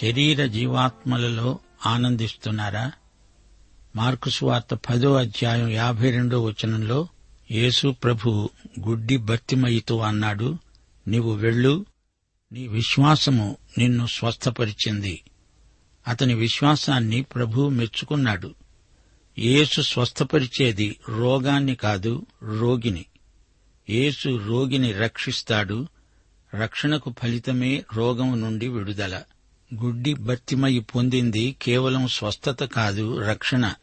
శరీర జీవాత్మలలో ఆనందిస్తున్నారా? మార్కుసువార్త పదో అధ్యాయం యాభై రెండో వచనంలో యేసు ప్రభు గుడ్డి భర్తిమయితో అన్నాడు నీవు వెళ్ళు నీ విశ్వాసము నిన్ను స్వస్థపరిచింది. అతని విశ్వాసాన్ని ప్రభు మెచ్చుకున్నాడు. యేసు స్వస్థపరిచేది రోగాన్ని కాదు రోగిని. యేసు రోగిని రక్షిస్తాడు రక్షణకు ఫలితమే రోగం నుండి విడుదల. గుడ్డి భర్తిమయి పొందింది కేవలం స్వస్థత కాదు రక్షణ.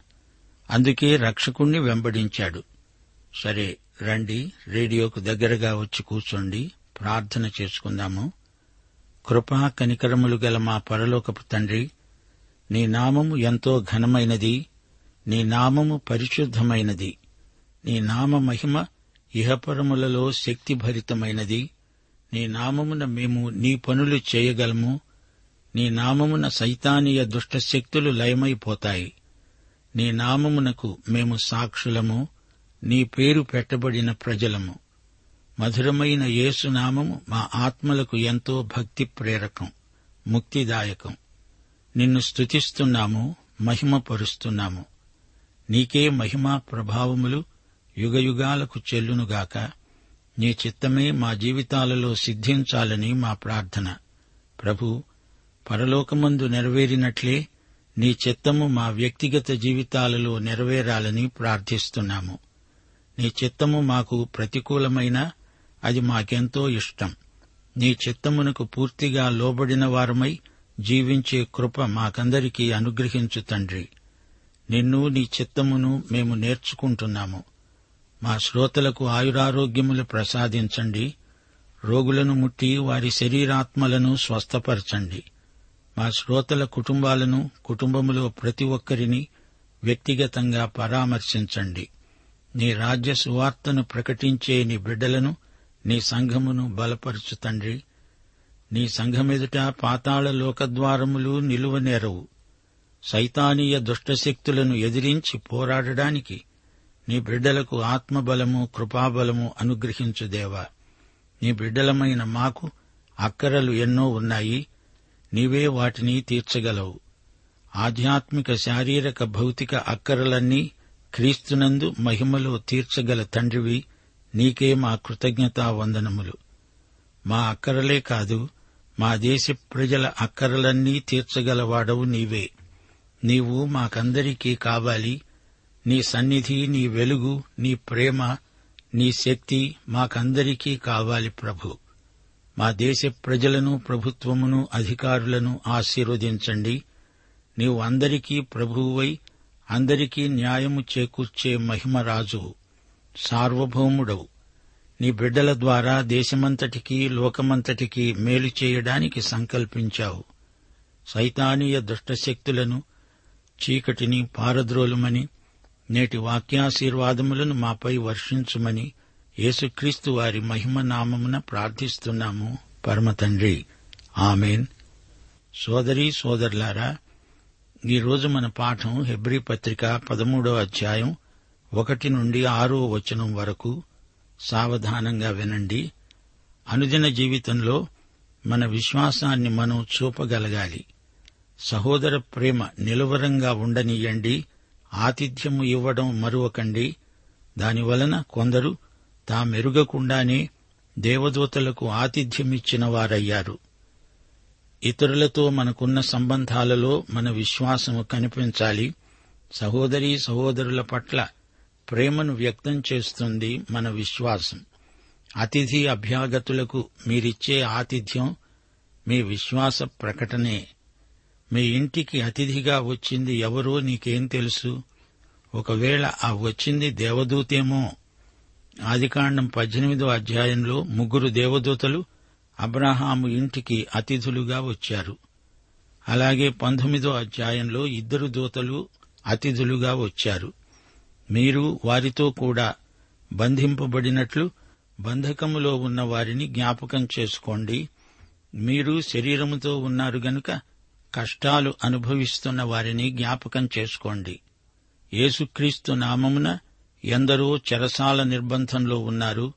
అందుకే రక్షకుణ్ణి వెంబడించాడు. సరే రండి రేడియోకు దగ్గరగా వచ్చి కూర్చోండి ప్రార్థన చేసుకుందాము. కృపా కనికరములు గల మా పరలోకపు తండ్రి నీ నామము ఎంతో ఘనమైనది నీ నామము పరిశుద్ధమైనది నీ నామ మహిమ ఇహపరములలో శక్తిభరితమైనది నీ నామమున మేము నీ పనులు చేయగలము నీ నామమున సైతానీయ దుష్టశక్తులు లయమైపోతాయి. నీ నామమునకు మేము సాక్షులము నీ పేరు పెట్టబడిన ప్రజలము. మధురమైన యేసునామము మా ఆత్మలకు ఎంతో భక్తి ప్రేరకం ముక్తిదాయకం. నిన్ను స్తుతిస్తున్నాము మహిమపరుస్తున్నాము. నీకే మహిమా ప్రభావములు యుగయుగాలకు చెల్లునుగాక. నీ చిత్తమే మా జీవితాలలో సిద్ధించాలని మా ప్రార్థన. ప్రభు పరలోకమందు నెరవేరినట్లే నీ చిత్తము మా వ్యక్తిగత జీవితాలలో నెరవేరాలని ప్రార్థిస్తున్నాము. నీ చిత్తము మాకు ప్రతికూలమైన అది మాకెంతో ఇష్టం. నీ చిత్తమునకు పూర్తిగా లోబడిన వారమై జీవించే కృప మాకందరికీ అనుగ్రహించు తండ్రి. నిన్ను నీ చిత్తమును మేము నేర్చుకుంటున్నాము. మా శ్రోతలకు ఆయురారోగ్యములు ప్రసాదించండి. రోగులను ముట్టి వారి శరీరాత్మలను స్వస్థపరచండి. మా శ్రోతల కుటుంబాలను కుటుంబములో ప్రతి ఒక్కరిని వ్యక్తిగతంగా పరామర్శించండి. నీ రాజ్య సువార్తను ప్రకటించే నీ బిడ్డలను నీ సంఘమును బలపరచు తండ్రి. నీ సంఘమెదుట పాతాళ లోకద్వారములు నిలువనేరవు సైతానీయ దుష్టశక్తులను ఎదిరించి పోరాడడానికి నీ బిడ్డలకు ఆత్మబలము కృపాబలము అనుగ్రహించుదేవా నీ బిడ్డలమైన మాకు అక్కరలు ఎన్నో ఉన్నాయి. నీవే వాటిని తీర్చగలవు. ఆధ్యాత్మిక శారీరక భౌతిక అక్కరలన్నీ క్రీస్తునందు మహిమలో తీర్చగల తండ్రివి నీకే మా కృతజ్ఞతా వందనములు. మా అక్కరలే కాదు మా దేశ ప్రజల అక్కరలన్నీ తీర్చగలవాడవు నీవే. నీవు మాకందరికీ కావాలి నీ సన్నిధి నీ వెలుగు నీ ప్రేమ నీ శక్తి మాకందరికీ కావాలి ప్రభు. మా దేశ ప్రజలను ప్రభుత్వమును అధికారులను ఆశీర్వదించండి. నీవు అందరికీ ప్రభువువై అందరికీ న్యాయము చేకూర్చే మహిమరాజు సార్వభౌముడవు. నీ బిడ్డల ద్వారా దేశమంతటికీ లోకమంతటికీ మేలు చేయడానికి సంకల్పించావు. సైతానీయ దుష్టశక్తులను చీకటిని పారద్రోలుమని నేటి వాక్యాశీర్వాదములను మాపై వర్షించుమని యేసుక్రీస్తు వారి మహిమ నామమున ప్రార్థిస్తున్నాము. పరమతండ్రి ఆమెన్. సోదరీ సోదరులారా ఈరోజు మన పాఠం హెబ్రీ పత్రిక పదమూడో అధ్యాయం ఒకటి నుండి ఆరో వచనం వరకు సావధానంగా వినండి. అనుదిన జీవితంలో మన విశ్వాసాన్ని మనం చూపగలగాలి. సహోదర ప్రేమ నిలువరంగా ఉండనీయండి. ఆతిథ్యము ఇవ్వడం మరువకండి. దానివలన కొందరు తామెరుగకుండానే దేవదూతలకు ఆతిథ్యమిచ్చిన వారయ్యారు ఇతరులతో మనకున్న సంబంధాలలో మన విశ్వాసము కనిపించాలి. సహోదరీ సహోదరుల పట్ల ప్రేమను వ్యక్తం చేస్తుంది మన విశ్వాసం. అతిథి అభ్యాగతులకు మీరిచ్చే ఆతిథ్యం మీ విశ్వాస ప్రకటనే. మీ ఇంటికి అతిథిగా వచ్చింది ఎవరో నీకేం తెలుసు? ఒకవేళ ఆ వచ్చింది దేవదూతేమో ఆదికాండం పద్దెనిమిదో అధ్యాయంలో ముగ్గురు దేవదూతలు అబ్రహాము ఇంటికి అతిథులుగా వచ్చారు. అలాగే పంతొమ్మిదో అధ్యాయంలో ఇద్దరు దూతలు అతిథులుగా వచ్చారు. మీరు వారితో కూడా బంధింపబడినట్లు బంధకములో ఉన్న వారిని జ్ఞాపకం చేసుకోండి. మీరు శరీరముతో ఉన్నారు గనుక కష్టాలు అనుభవిస్తున్న వారిని జ్ఞాపకం చేసుకోండి. యేసుక్రీస్తు నామమున ఎందరో చెరసాల నిర్బంధంలో ఉన్నారు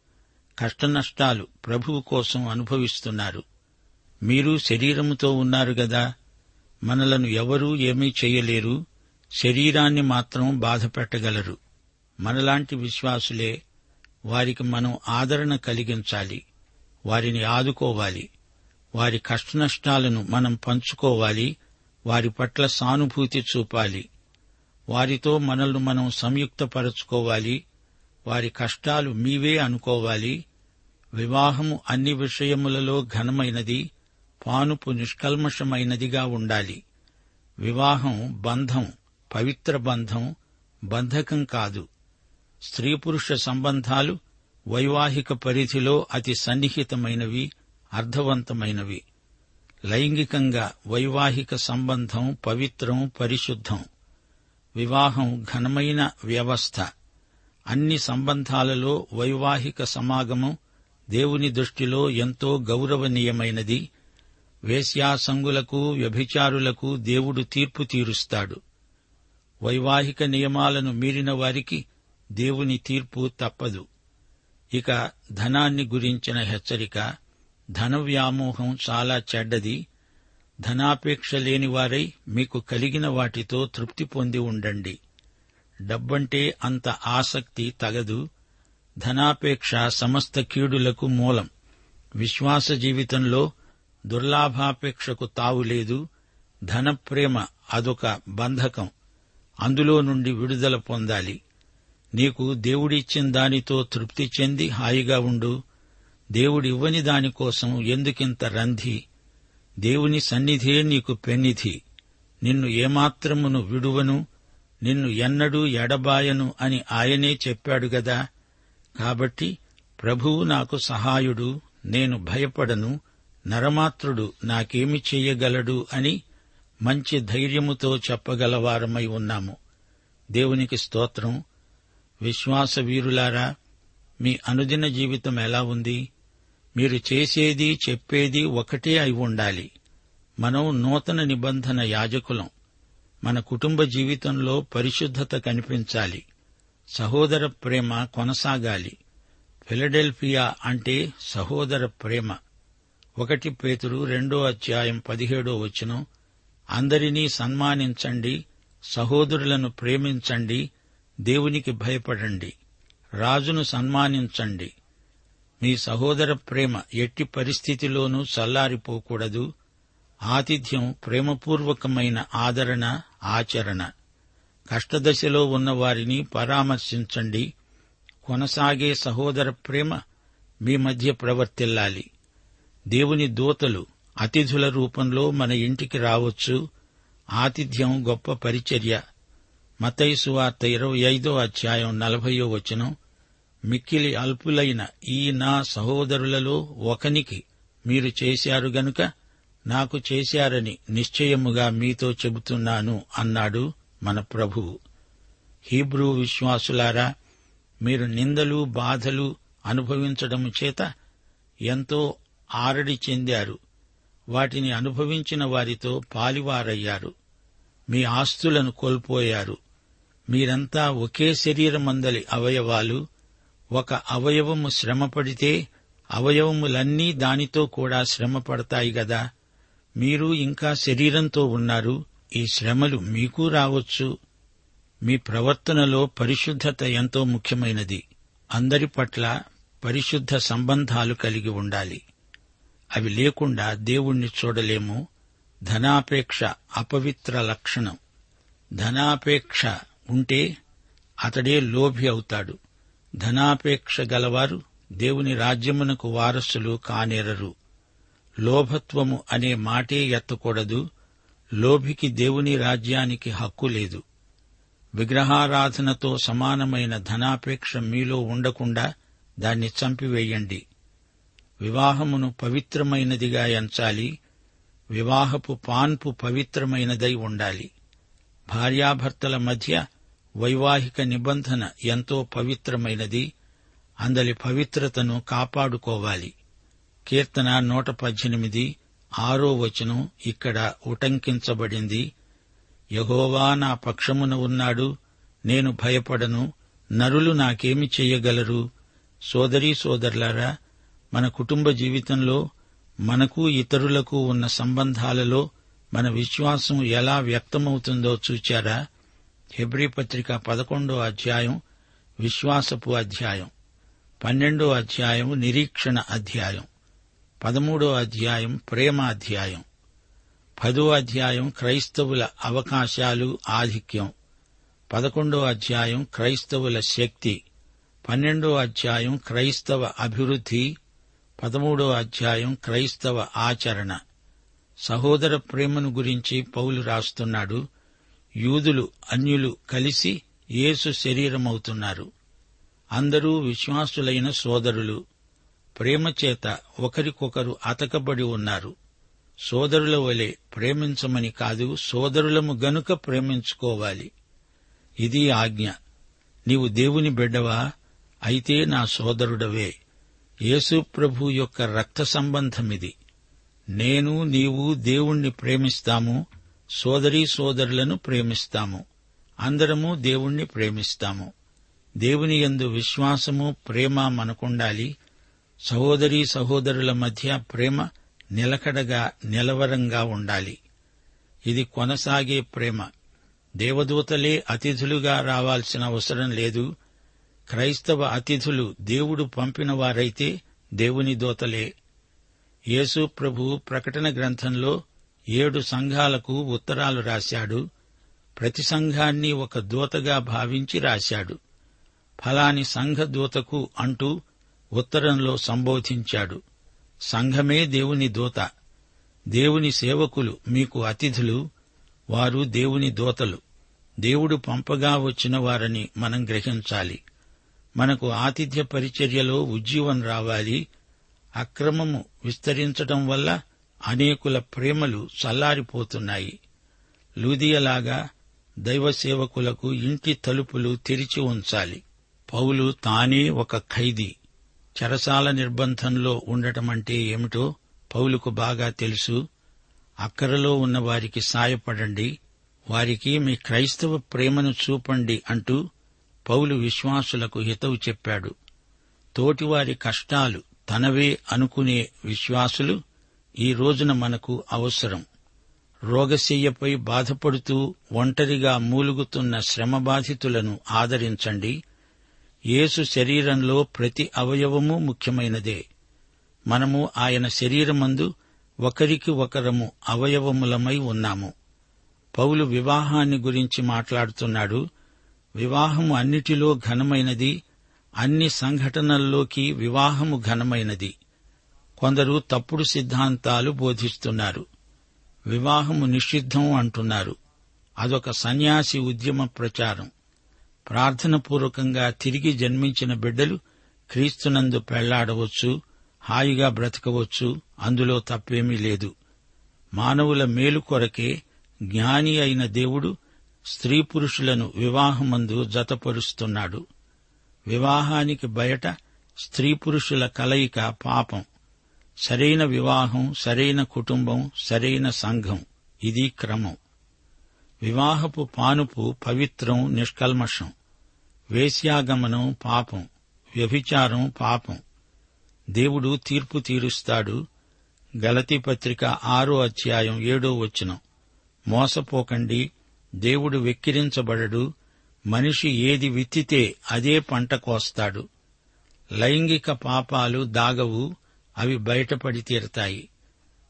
కష్టనష్టాలు ప్రభువు కోసం అనుభవిస్తున్నారు. మీరు శరీరముతో ఉన్నారు గదా మనలను ఎవరూ ఏమీ చేయలేరు శరీరాన్ని మాత్రం బాధపెట్టగలరు. మనలాంటి విశ్వాసులే వారికి మనం ఆదరణ కలిగించాలి వారిని ఆదుకోవాలి వారి కష్టనష్టాలను మనం పంచుకోవాలి వారి పట్ల సానుభూతి చూపాలి. వారితో మనల్ని మనం సంయుక్తపరచుకోవాలి. వారి కష్టాలు మీవే అనుకోవాలి. వివాహము అన్ని విషయములలో ఘనమైనది పానుపు నిష్కల్మషమైనదిగా ఉండాలి. వివాహం బంధం పవిత్ర బంధం బంధకం కాదు. స్త్రీ పురుష సంబంధాలు వైవాహిక పరిధిలో అతి సన్నిహితమైనవి అర్థవంతమైనవి. లైంగికంగా వైవాహిక సంబంధం పవిత్రం పరిశుద్ధం. వివాహం ఘనమైన వ్యవస్థ. అన్ని సంబంధాలలో వైవాహిక సమాగమం దేవుని దృష్టిలో ఎంతో గౌరవనీయమైనది. వేశ్యాసంగులకు వ్యభిచారులకు దేవుడు తీర్పు తీరుస్తాడు. వైవాహిక నియమాలను మీరిన వారికి దేవుని తీర్పు తప్పదు. ఇక ధనాన్ని గురించిన హెచ్చరిక ధన వ్యామోహం చాలా చెడ్డది. ధనాపేక్ష లేనివారై మీకు కలిగిన వాటితో తృప్తి పొంది ఉండండి. డబ్బంటే అంత ఆసక్తి తగదు. ధనాపేక్ష సమస్త కీడులకు మూలం. విశ్వాస జీవితంలో దుర్లాభాపేక్షకు తావులేదు ధనప్రేమ అదొక బంధకం. అందులో నుండి విడుదల పొందాలి. నీకు దేవుడిచ్చిన దానితో తృప్తి చెంది హాయిగా ఉండు. దేవుడివ్వని దానికోసం ఎందుకింత రంధి? దేవుని సన్నిధే నీకు పెన్నిధి. నిన్ను ఏమాత్రమును విడువను నిన్ను ఎన్నడూ ఎడబాయను అని ఆయనే చెప్పాడు గదా. కాబట్టి ప్రభువు నాకు సహాయుడు నేను భయపడను నరమాత్రుడు నాకేమి చెయ్యగలడు అని మంచి ధైర్యముతో చెప్పగలవారమై ఉన్నాము. దేవునికి స్తోత్రం. విశ్వాస వీరులారా మీ అనుదిన జీవితం ఎలా ఉంది? మీరు చేసేది చెప్పేది ఒకటే అయి ఉండాలి. మనం నూతన నిబంధన యాజకులం. మన కుటుంబ జీవితంలో పరిశుద్ధత కనిపించాలి. సహోదర ప్రేమ కొనసాగాలి. ఫిలడెల్ఫియా అంటే సహోదర ప్రేమ. ఒకటి పేతురు రెండో అధ్యాయం పదిహేడో వచనం అందరినీ సన్మానించండి సహోదరులను ప్రేమించండి దేవునికి భయపడండి రాజును సన్మానించండి మీ సహోదర ప్రేమ ఎట్టి పరిస్థితిలోనూ చల్లారిపోకూడదు. ఆతిథ్యం ప్రేమపూర్వకమైన ఆదరణ ఆచరణ. కష్టదశలో ఉన్న వారిని పరామర్శించండి. కొనసాగే సహోదర ప్రేమ మీ మధ్య ప్రవర్తిల్లాలి. దేవుని దూతలు అతిథుల రూపంలో మన ఇంటికి రావచ్చు. ఆతిథ్యం గొప్ప పరిచర్య. మతైసు వార్త ఇరవై ఐదో అధ్యాయం నలభయో వచనం. మిక్కిలి అల్పులైన ఈ నా సహోదరులలో ఒకనికి మీరు చేశారు గనుక నాకు చేశారని నిశ్చయముగా మీతో చెబుతున్నాను అన్నాడు మన ప్రభువు హీబ్రూ విశ్వాసులారా మీరు నిందలు బాధలు అనుభవించడము చేత ఎంతో ఆరడి చెందారు. వాటిని అనుభవించిన వారితో పాలివారయ్యారు. మీ ఆస్తులను కోల్పోయారు. మీరంతా ఒకే శరీరమందలి అవయవాలు ఒక అవయవము శ్రమపడితే అవయవములన్నీ దానితో కూడా శ్రమపడతాయి గదా. మీరు ఇంకా శరీరంతో ఉన్నారు ఈ శ్రమలు మీకు రావచ్చు. మీ ప్రవర్తనలో పరిశుద్ధత ఎంతో ముఖ్యమైనది. అందరి పట్ల పరిశుద్ధ సంబంధాలు కలిగి ఉండాలి. అవి లేకుండా దేవుణ్ణి చూడలేము. ధనాపేక్ష అపవిత్ర లక్షణం. ధనాపేక్ష ఉంటే అతడే లోభి అవుతాడు. ధనాపేక్ష గలవారు దేవుని రాజ్యమునకు వారసులు కానేరరు. లోభత్వము అనే మాటే ఎత్తకూడదు లోభికి దేవుని రాజ్యానికి హక్కు లేదు. విగ్రహారాధనతో సమానమైన ధనాపేక్ష మీలో ఉండకుండా దాన్ని చంపివేయండి. వివాహమును పవిత్రమైనదిగా ఎంచాలి వివాహపు పాన్పు పవిత్రమైనదై ఉండాలి. భార్యాభర్తల మధ్య వైవాహిక నిబంధన ఎంతో పవిత్రమైనది. అందలి పవిత్రతను కాపాడుకోవాలి. కీర్తన నూట పద్దెనిమిది ఆరో వచనం ఇక్కడ ఉటంకించబడింది. యహోవా నా పక్షమున ఉన్నాడు నేను భయపడను నరులు నాకేమి చెయ్యగలరు సోదరీ సోదరులారా మన కుటుంబ జీవితంలో మనకు ఇతరులకు ఉన్న సంబంధాలలో మన విశ్వాసం ఎలా వ్యక్తమవుతుందో చూచారా? హెబ్రీ పత్రిక పదకొండో అధ్యాయం విశ్వాసపు అధ్యాయం పన్నెండో అధ్యాయం నిరీక్షణ అధ్యాయం పదమూడో అధ్యాయం ప్రేమ అధ్యాయం పదో అధ్యాయం క్రైస్తవుల అవకాశాలు ఆధిక్యం పదకొండో అధ్యాయం క్రైస్తవుల శక్తి పన్నెండో అధ్యాయం క్రైస్తవ అభివృద్ధి పదమూడో అధ్యాయం క్రైస్తవ ఆచరణ. సహోదర ప్రేమను గురించి పౌలు రాస్తున్నాడు యూదులు అన్యులు కలిసి యేసు శరీరమవుతున్నారు. అందరూ విశ్వాసులైన సోదరులు. ప్రేమ చేత ఒకరికొకరు అతకబడి ఉన్నారు. సోదరుల వలె ప్రేమించమని కాదు సోదరులము గనుక ప్రేమించుకోవాలి. ఇది ఆజ్ఞ. నీవు దేవుని బిడ్డవా? అయితే నా సోదరుడవే. యేసు ప్రభు యొక్క రక్త సంబంధమిది. నేను నీవు దేవుణ్ణి ప్రేమిస్తాము. సోదరీ సోదరులను ప్రేమిస్తాము. అందరము దేవుణ్ణి ప్రేమిస్తాము. దేవుని యందు విశ్వాసము ప్రేమ మనకుండాలి. సహోదరీ సహోదరుల మధ్య ప్రేమ నిలకడగా నిలవరంగా ఉండాలి. ఇది కొనసాగే ప్రేమ. దేవదూతలే అతిథులుగా రావాల్సిన అవసరం లేదు. క్రైస్తవ అతిథులు దేవుడు పంపిన వారైతే దేవుని దూతలే. యేసు ప్రభు ప్రకటన గ్రంథంలో ఏడు సంఘాలకు ఉత్తరాలు రాశాడు. ప్రతి సంఘాన్ని ఒక దూతగా భావించి రాశాడు. ఫలాని సంఘ దూతకు అంటూ ఉత్తరంలో సంబోధించాడు. సంఘమే దేవుని దూత. దేవుని సేవకులు మీకు అతిథులు. వారు దేవుని దూతలు. దేవుడు పంపగా వచ్చిన వారని మనం గ్రహించాలి. మనకు ఆతిథ్య పరిచర్యలో ఉజ్జీవం రావాలి. అక్రమము విస్తరించటం వల్ల అనేకుల ప్రేమలు చల్లారిపోతున్నాయి. లూదియలాగా దైవ సేవకులకు ఇంటి తలుపులు తెరిచి ఉంచాలి. పౌలు తానే ఒక ఖైదీ. చెరసాల నిర్బంధంలో ఉండటమంటే ఏమిటో పౌలుకు బాగా తెలుసు. అక్కరలో ఉన్న వారికి సాయపడండి. వారికి మీ క్రైస్తవ ప్రేమను చూపండి అంటూ పౌలు విశ్వాసులకు హితవు చెప్పాడు. తోటివారి కష్టాలు తనవే అనుకునే విశ్వాసులు ఈ రోజున మనకు అవసరం. రోగశయ్యపై బాధపడుతూ ఒంటరిగా మూలుగుతున్న శ్రమబాధితులను ఆదరించండి. యేసు శరీరంలో ప్రతి అవయవము ముఖ్యమైనదే. మనము ఆయన శరీరమందు ఒకరికి ఒకరము అవయవములమై ఉన్నాము. పౌలు వివాహాన్ని గురించి మాట్లాడుతున్నాడు. వివాహము అన్నిటిలో ఘనమైనది అన్ని సంఘటనల్లోకి వివాహము ఘనమైనది. కొందరు తప్పుడు సిద్ధాంతాలు బోధిస్తున్నారు. వివాహము నిషిద్ధం అంటున్నారు. అదొక సన్యాసి ఉద్యమ ప్రచారం. ప్రార్థనపూర్వకంగా తిరిగి జన్మించిన బిడ్డలు క్రీస్తునందు పెళ్ళాడవచ్చు హాయిగా బ్రతకవచ్చు అందులో తప్పేమీ లేదు. మానవుల మేలు కొరకే జ్ఞాని అయిన దేవుడు స్త్రీ పురుషులను వివాహమందు జతపరుస్తున్నాడు. వివాహానికి బయట స్త్రీ పురుషుల కలయిక పాపం. సరైన వివాహం సరైన కుటుంబం సరైన సంఘం. ఇది క్రమం. వివాహపు పానుపు పవిత్రం నిష్కల్మషం. వేశ్యాగమనం పాపం. వ్యభిచారం పాపం. దేవుడు తీర్పు తీరుస్తాడు. గలతీ పత్రిక ఆరో అధ్యాయం ఏడో వచనం. మోసపోకండి. దేవుడు వెక్కిరించబడడు. మనిషి ఏది విత్తితే అదే పంట కోస్తాడు. లైంగిక పాపాలు దాగవు. అవి బయటపడి తీరతాయి.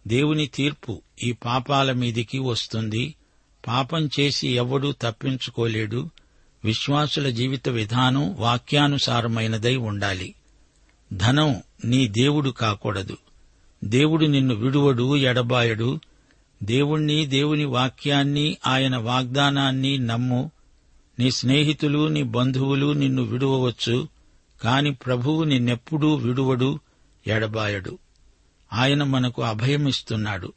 దేవుని తీర్పు ఈ పాపాల మీదికి వస్తుంది. పాపం చేసి ఎవడూ తప్పించుకోలేడు. విశ్వాసుల జీవిత విధానం వాక్యానుసారమైనదై ఉండాలి. ధనం నీ దేవుడు కాకూడదు. దేవుడు నిన్ను విడువడు ఎడబాయడు. దేవుణ్ణి దేవుని వాక్యాన్ని ఆయన వాగ్దానాన్ని నమ్ము. నీ స్నేహితులు నీ బంధువులు నిన్ను విడువవచ్చు. కాని ప్రభువు నిన్నెప్పుడూ విడువడు. ఎడబాయడు ఆయన మనకు అభయమిస్తున్నాడు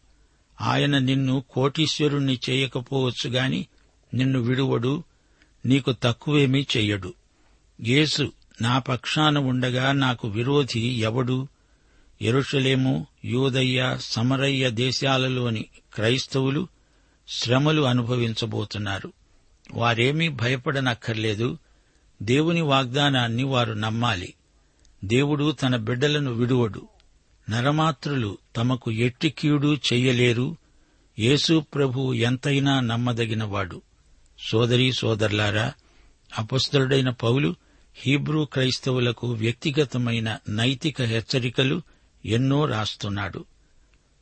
ఆయన నిన్ను కోటీశ్వరుణ్ణి చేయకపోవచ్చు గాని నిన్ను విడువడు నీకు తక్కువేమీ చెయ్యడు. యేసు నా పక్షాన ఉండగా నాకు విరోధి ఎవడు? ఎరుషలేము యూదయ్య సమరయ్య దేశాలలోని క్రైస్తవులు శ్రమలు అనుభవించబోతున్నారు. వారేమీ భయపడనక్కర్లేదు. దేవుని వాగ్దానాన్ని వారు నమ్మాలి. దేవుడు తన బిడ్డలను విడువడు. నరమాత్రులు తమకు ఎట్టి కీడు చెయ్యలేరు. యేసు ప్రభు ఎంతైనా నమ్మదగినవాడు. సోదరీ సోదరులారా అపస్తుడైన పౌలు హీబ్రూ క్రైస్తవులకు వ్యక్తిగతమైన నైతిక హెచ్చరికలు ఎన్నో రాస్తున్నాడు.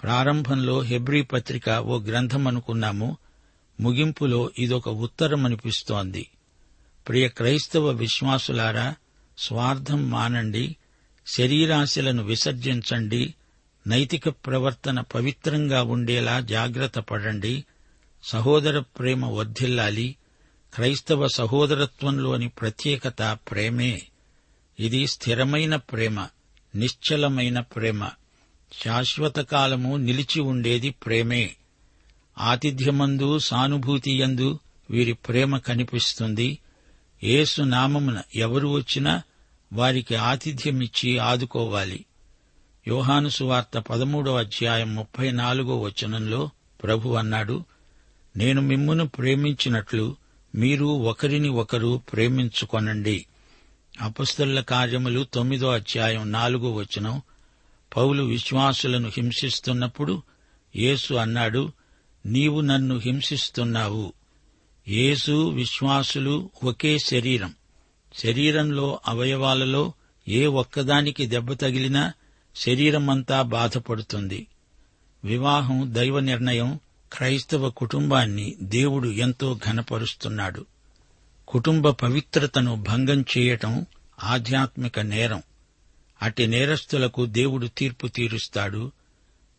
ప్రారంభంలో హెబ్రీ పత్రిక ఓ గ్రంథమనుకున్నాము. ముగింపులో ఇదొక ఉత్తరమనిపిస్తోంది. ప్రియ క్రైస్తవ విశ్వాసులారా స్వార్థం మానండి శరీరాశలను విసర్జించండి నైతిక ప్రవర్తన పవిత్రంగా ఉండేలా జాగ్రత్త పడండి సహోదర ప్రేమ వర్ధిల్లాలి క్రైస్తవ సహోదరత్వంలోని ప్రత్యేకత ప్రేమే. ఇది స్థిరమైన ప్రేమ నిశ్చలమైన ప్రేమ. శాశ్వత కాలము నిలిచి ఉండేది ప్రేమే. ఆతిథ్యమందు సానుభూతియందు వీరి ప్రేమ కనిపిస్తుంది. యేసు నామమున ఎవరు వచ్చినా వారికి ఆతిథ్యమిచ్చి ఆదుకోవాలి. యోహాను సువార్త పదమూడో అధ్యాయం ముప్పై నాలుగో వచనంలో ప్రభు అన్నాడు నేను మిమ్మును ప్రేమించినట్లు మీరు ఒకరిని ఒకరు ప్రేమించుకొనండి. అపస్తుల కార్యములు తొమ్మిదో అధ్యాయం నాలుగో వచనం. పౌలు విశ్వాసులను హింసిస్తున్నప్పుడు యేసు అన్నాడు నీవు నన్ను హింసిస్తున్నావు. యేసు విశ్వాసులు ఒకే శరీరం. శరీరంలో అవయవాలలో ఏ ఒక్కదానికి దెబ్బ తగిలినా శరీరమంతా బాధపడుతుంది. వివాహం దైవ నిర్ణయం క్రైస్తవ కుటుంబాన్ని దేవుడు ఎంతో ఘనపరుస్తున్నాడు. కుటుంబ పవిత్రతను భంగం చేయటం ఆధ్యాత్మిక నేరం. అట్టి నేరస్తులకు దేవుడు తీర్పు తీరుస్తాడు.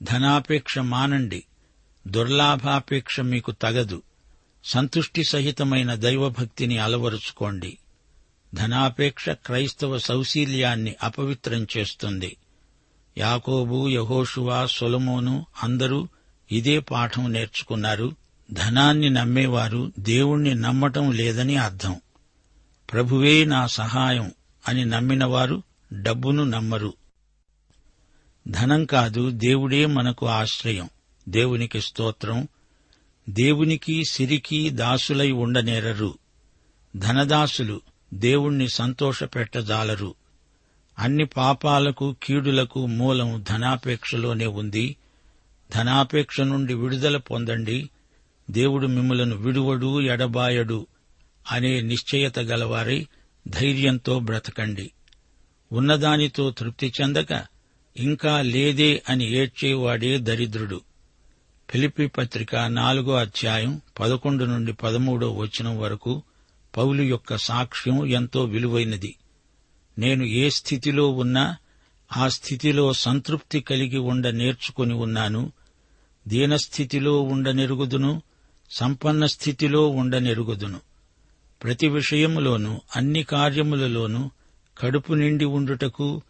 ధనాపేక్ష మానండి. దుర్లాభాపేక్ష మీకు తగదు. సంతుష్టి సహితమైన దైవభక్తిని అలవరుచుకోండి. ధనాపేక్ష క్రైస్తవ సౌశీల్యాన్ని అపవిత్రం చేస్తుంది. యాకోబు యహోషువా సొలమోను అందరూ ఇదే పాఠం నేర్చుకున్నారు. ధనాన్ని నమ్మేవారు దేవుణ్ణి నమ్మటం లేదని అర్థం. ప్రభువే నా సహాయం అని నమ్మినవారు డబ్బును నమ్మరు. ధనం కాదు దేవుడే మనకు ఆశ్రయం. దేవునికి స్తోత్రం. దేవునికి సిరికి దాసులై ఉండనేరరు. ధనదాసులు దేవుణ్ణి సంతోషపెట్టజాలరు. అన్ని పాపాలకు కీడులకు మూలం ధనాపేక్షలోనే ఉంది. ధనాపేక్ష నుండి విడుదల పొందండి. దేవుడు మిమ్మలను విడువడు ఎడబాయడు అనే నిశ్చయత గలవారై ధైర్యంతో బ్రతకండి. ఉన్నదానితో తృప్తి చెందక ఇంకా లేదే అని ఏడ్చేవాడే దరిద్రుడు. ఫిలిపి పత్రిక నాలుగో అధ్యాయం పదకొండు నుండి పదమూడో వచనం వరకు పౌలు యొక్క సాక్ష్యం ఎంతో విలువైనది. నేను ఏ స్థితిలో ఉన్నా ఆ స్థితిలో సంతృప్తి కలిగి ఉండ నేర్చుకుని ఉన్నాను. దీనస్థితిలో ఉండనెరుగుదును సంపన్న స్థితిలో ఉండనెరుగుదును ప్రతి విషయములోనూ అన్ని కార్యములలోనూ కడుపు నిండి ఉండుటకు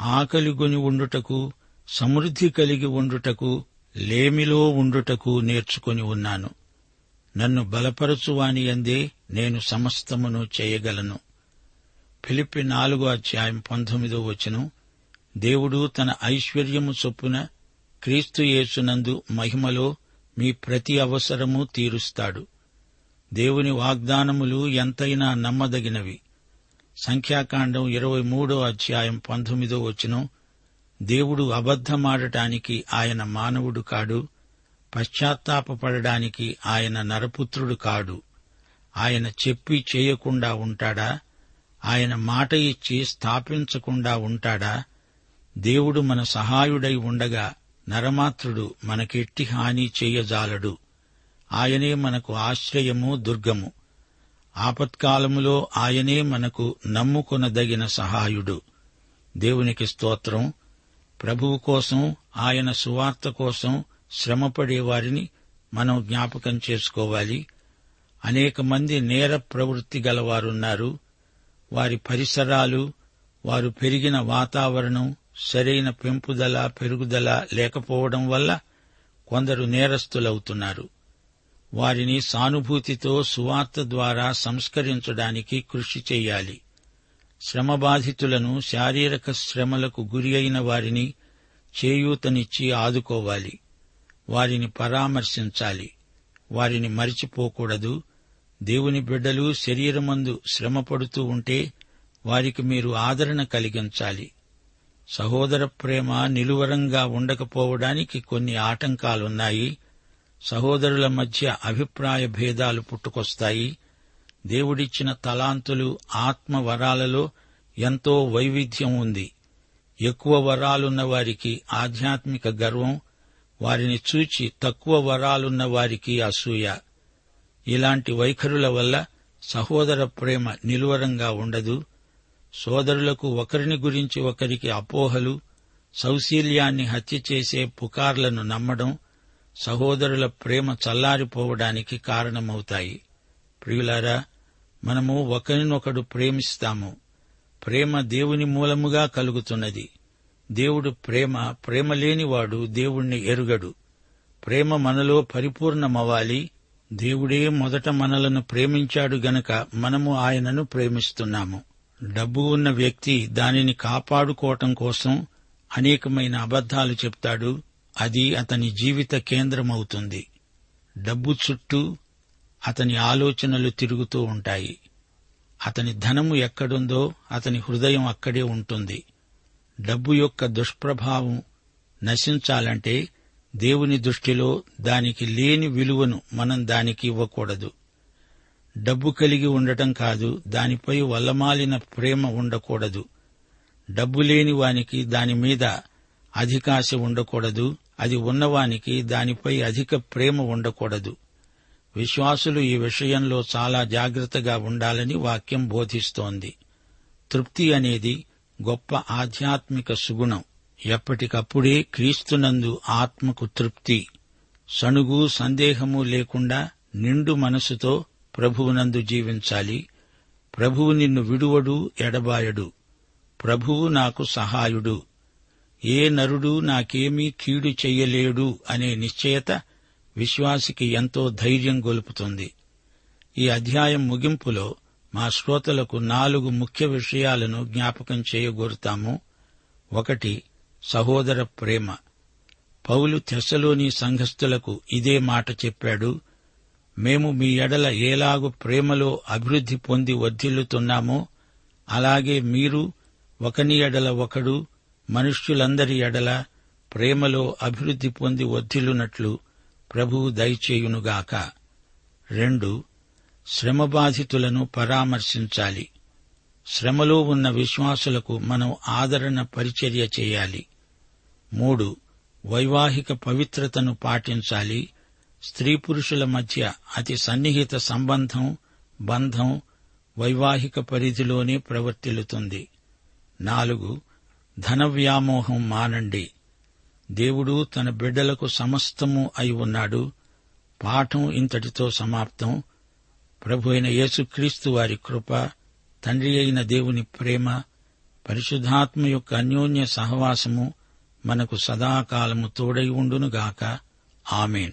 ఆకలిగొని ఉండుటకు సమృద్ధి కలిగి ఉండుటకు లేమిలో ఉండుటకు నేర్చుకుని ఉన్నాను. నన్ను బలపరచువాని అందే నేను సమస్తమును చేయగలను. ఫిలిప్పి నాలుగో అధ్యాయం పంతొమ్మిదో వచనం. దేవుడు తన ఐశ్వర్యము చొప్పున క్రీస్తు యేసునందు మహిమలో మీ ప్రతి అవసరము తీరుస్తాడు. దేవుని వాగ్దానములు ఎంతైనా నమ్మదగినవి. సంఖ్యాకాండం ఇరవై మూడో అధ్యాయం పంతొమ్మిదో వచనం. దేవుడు అబద్ధమాడటానికి ఆయన మానవుడు కాడు పశ్చాత్తాపపడడానికి ఆయన నరపుత్రుడు కాడు. ఆయన చెప్పి చేయకుండా ఉంటాడా? ఆయన మాట ఇచ్చి స్థాపించకుండా ఉంటాడా? దేవుడు మన సహాయుడై ఉండగా నరమాత్రుడు మనకెట్టి హాని చేయజాలడు. ఆయనే మనకు ఆశ్రయము దుర్గము. ఆపత్కాలములో ఆయనే మనకు నమ్ముకొనదగిన సహాయుడు. దేవునికి స్తోత్రం. ప్రభువు కోసం ఆయన సువార్త కోసం శ్రమపడే వారిని మనం జ్ఞాపకం చేసుకోవాలి. అనేక మంది నేర ప్రవృత్తి గలవారున్నారు. వారి పరిసరాలు వారు పెరిగిన వాతావరణం సరైన పెంపుదల పెరుగుదల లేకపోవడం వల్ల కొందరు నేరస్తులవుతున్నారు. వారిని సానుభూతితో సువార్త ద్వారా సంస్కరించడానికి కృషి చెయ్యాలి శ్రమబాధితులను శారీరక శ్రమలకు గురి అయిన వారిని చేయూతనిచ్చి ఆదుకోవాలి. వారిని పరామర్శించాలి. వారిని మరిచిపోకూడదు. దేవుని బిడ్డలు శరీరమందు శ్రమపడుతూ ఉంటే వారికి మీరు ఆదరణ కలిగించాలి. సహోదర ప్రేమ నిలువరంగా ఉండకపోవడానికి కొన్ని ఆటంకాలున్నాయి. సహోదరుల మధ్య అభిప్రాయ భేదాలు పుట్టుకొస్తాయి. దేవుడిచ్చిన తలాంతులు ఆత్మ వరాలలో ఎంతో వైవిధ్యం ఉంది. ఎక్కువ వరాలున్న వారికి ఆధ్యాత్మిక గర్వం వారిని చూచి తక్కువ వరాలున్న వారికి అసూయ. ఇలాంటి వైఖరుల వల్ల సహోదర ప్రేమ నిలువరంగా ఉండదు. సోదరులకు ఒకరిని గురించి ఒకరికి అపోహలు సౌశీల్యాన్ని హత్య చేసే పుకార్లను నమ్మడం సహోదరుల ప్రేమ చల్లారిపోవడానికి కారణమవుతాయి. ప్రియులారా మనము ఒకరినొకడు ప్రేమిస్తాము. ప్రేమ దేవుని మూలముగా కలుగుతున్నది. దేవుడు ప్రేమ ప్రేమ లేనివాడు దేవుణ్ణి ఎరుగడు. ప్రేమ మనలో పరిపూర్ణమవ్వాలి. దేవుడే మొదట మనలను ప్రేమించాడు గనక మనము ఆయనను ప్రేమిస్తున్నాము. డబ్బు ఉన్న వ్యక్తి దానిని కాపాడుకోవటం కోసం అనేకమైన అబద్ధాలు చెప్తాడు. అది అతని జీవిత కేంద్రమవుతుంది. డబ్బు చుట్టూ అతని ఆలోచనలు తిరుగుతూ ఉంటాయి. అతని ధనము ఎక్కడుందో అతని హృదయం అక్కడే ఉంటుంది. డబ్బు యొక్క దుష్ప్రభావం నశించాలంటే దేవుని దృష్టిలో దానికి లేని విలువను మనం దానికి ఇవ్వకూడదు. డబ్బు కలిగి ఉండటం కాదు దానిపై వల్లమాలిన ప్రేమ ఉండకూడదు. డబ్బు లేని వానికి దాని మీద అధికాశ ఉండకూడదు అది ఉన్నవానికి దానిపై అధిక ప్రేమ ఉండకూడదు. విశ్వాసులు ఈ విషయంలో చాలా జాగ్రత్తగా ఉండాలని వాక్యం బోధిస్తోంది. తృప్తి అనేది గొప్ప ఆధ్యాత్మిక సుగుణం. ఎప్పటికప్పుడే క్రీస్తునందు ఆత్మకు తృప్తి. సణుగు సందేహము లేకుండా నిండు మనసుతో ప్రభువునందు జీవించాలి. ప్రభువు నిన్ను విడువడు ఎడబాయడు. ప్రభువు నాకు సహాయుడు. ఏ నరుడు నాకేమీ కీడు చెయ్యలేడు అనే నిశ్చయత విశ్వాసికి ఎంతో ధైర్యం గొలుపుతుంది. ఈ అధ్యాయం ముగింపులో మా శ్రోతలకు నాలుగు ముఖ్య విషయాలను జ్ఞాపకం చేయగోరుతాము. ఒకటి సహోదర ప్రేమ. పౌలు తెస్సలోని సంఘస్థులకు ఇదే మాట చెప్పాడు. మేము మీ ఎడల ఏలాగు ప్రేమలో అభివృద్ధి పొంది వర్ధిల్లుతున్నామో అలాగే మీరు ఒకని ఎడల ఒకడు మనుష్యులందరి ఎడల ప్రేమలో అభివృద్ధి పొంది వర్ధిల్లునట్లు ప్రభువు దయచేయునుగాక. రెండు శ్రమబాధితులను పరామర్శించాలి. శ్రమలో ఉన్న విశ్వాసులకు మనం ఆదరణ పరిచర్య చేయాలి. మూడు వైవాహిక పవిత్రతను పాటించాలి. స్త్రీ పురుషుల మధ్య అతి సన్నిహిత సంబంధం బంధం వైవాహిక పరిధిలోనే ప్రవర్తిల్లుతుంది. నాలుగు ధన వ్యామోహం మానండి. దేవుడు తన బిడ్డలకు సమస్తము అయి ఉన్నాడు. పాఠం ఇంతటితో సమాప్తం. ప్రభు అయిన యేసుక్రీస్తు వారి కృప తండ్రి అయిన దేవుని ప్రేమ పరిశుద్ధాత్మ యొక్క అన్యోన్య సహవాసము మనకు సదాకాలము తోడై ఉండునుగాక. ఆమెన్.